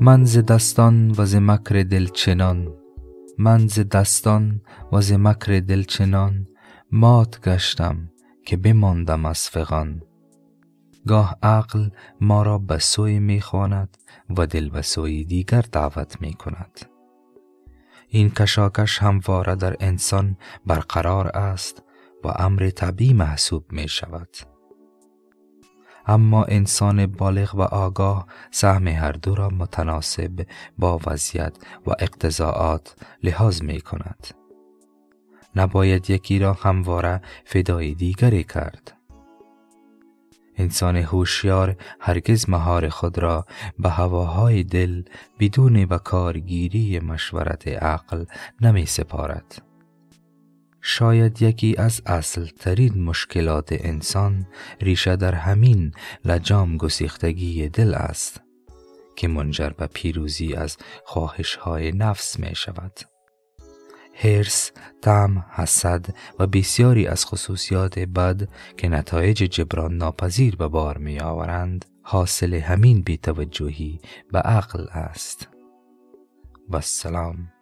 من ز دستان و ز مکر دل چنان. من ز دستان و ز مکر دل چنان. مات گشتم که بماندم از فغان. گاه عقل ما را به سوی می خواند و دل به سوی دیگر دعوت می کند. این کشاکش همواره در انسان برقرار است و امر طبیعی محسوب می شود. اما انسان بالغ و آگاه سهم هر دو را متناسب با وضعیت و اقتضاعات لحاظ می کند. نباید یکی را همواره فدای دیگری کرد. انسان هوشیار هرگز مهار خود را به هواهای دل بدون به کارگیری مشورت عقل نمی سپارد. شاید یکی از اصل ترین مشکلات انسان ریشه در همین لجام گسیختگی دل است که منجر به پیروزی از خواهش های نفس می شود. هرس، تم، حسد و بسیاری از خصوصیات بد که نتایج جبران ناپذیر به بار می آورند حاصل همین بیتوجهی به عقل است. و سلام